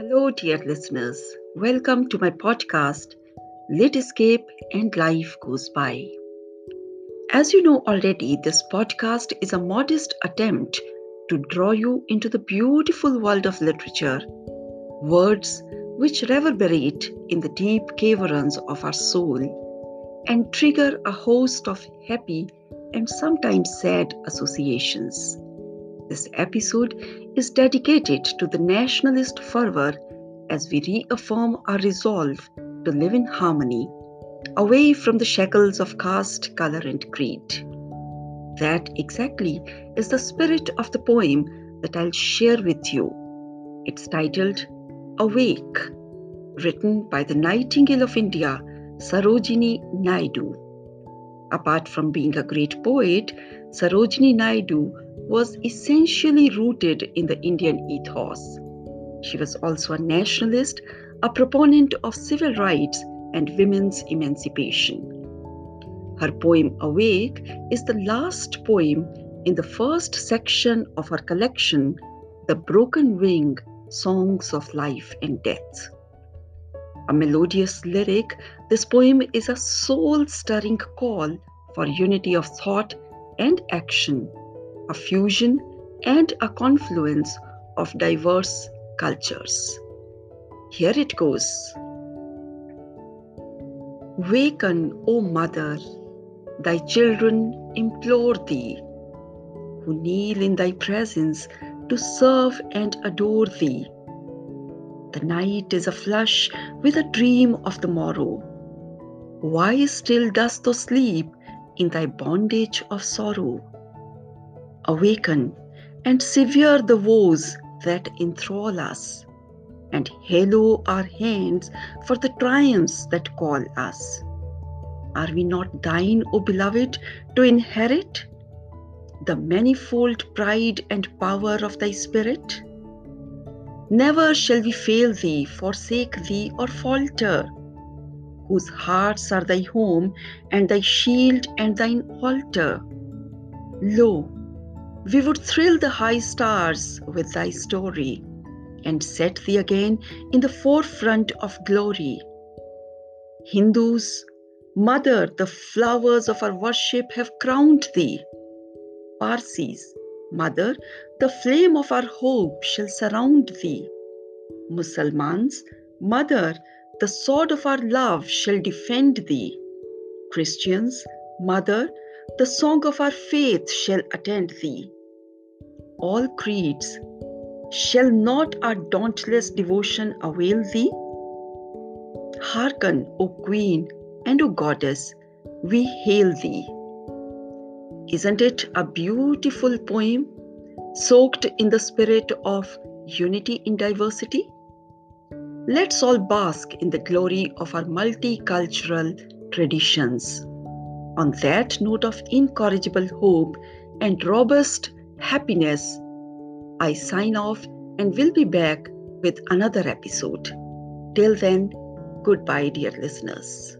Hello, dear listeners. Welcome to my podcast, Lit Escape and Life Goes By. As you know already, this podcast is a modest attempt to draw you into the beautiful world of literature, words which reverberate in the deep caverns of our soul and trigger a host of happy and sometimes sad associations. This episode is dedicated to the nationalist fervor as we reaffirm our resolve to live in harmony, away from the shackles of caste, color, and creed. That exactly is the spirit of the poem that I'll share with you. It's titled Awake, written by the Nightingale of India, Sarojini Naidu. Apart from being a great poet, Sarojini Naidu was essentially rooted in the Indian ethos. She was also a nationalist, a proponent of civil rights and women's emancipation. Her poem Awake is the last poem in the first section of her collection, The Broken Wing Songs of Life and Death. A melodious lyric, this poem is a soul stirring call for unity of thought and action a fusion and a confluence of diverse cultures. Here it goes. Waken, O Mother, thy children implore thee, who kneel in thy presence to serve and adore thee. The night is aflush with a dream of the morrow. Why still dost thou sleep in thy bondage of sorrow? awaken and sever the woes that enthrall us, and halo our hands for the triumphs that call us. Are we not thine, O beloved, to inherit the manifold pride and power of thy spirit? Never shall we fail thee, forsake thee, or falter, whose hearts are thy home and thy shield and thine altar. Lo, we would thrill the high stars with thy story and set thee again in the forefront of glory. Hindus, Mother, the flowers of our worship have crowned thee. Parsis, Mother, the flame of our hope shall surround thee. Musalmans, Mother, the sword of our love shall defend thee. Christians, Mother, the song of our faith shall attend thee. All creeds, shall not our dauntless devotion avail thee? Hearken, O Queen and O Goddess, we hail thee. Isn't it a beautiful poem soaked in the spirit of unity in diversity? Let's all bask in the glory of our multicultural traditions. On that note of incorrigible hope and robust happiness, I sign off and will be back with another episode. Till then, goodbye, dear listeners.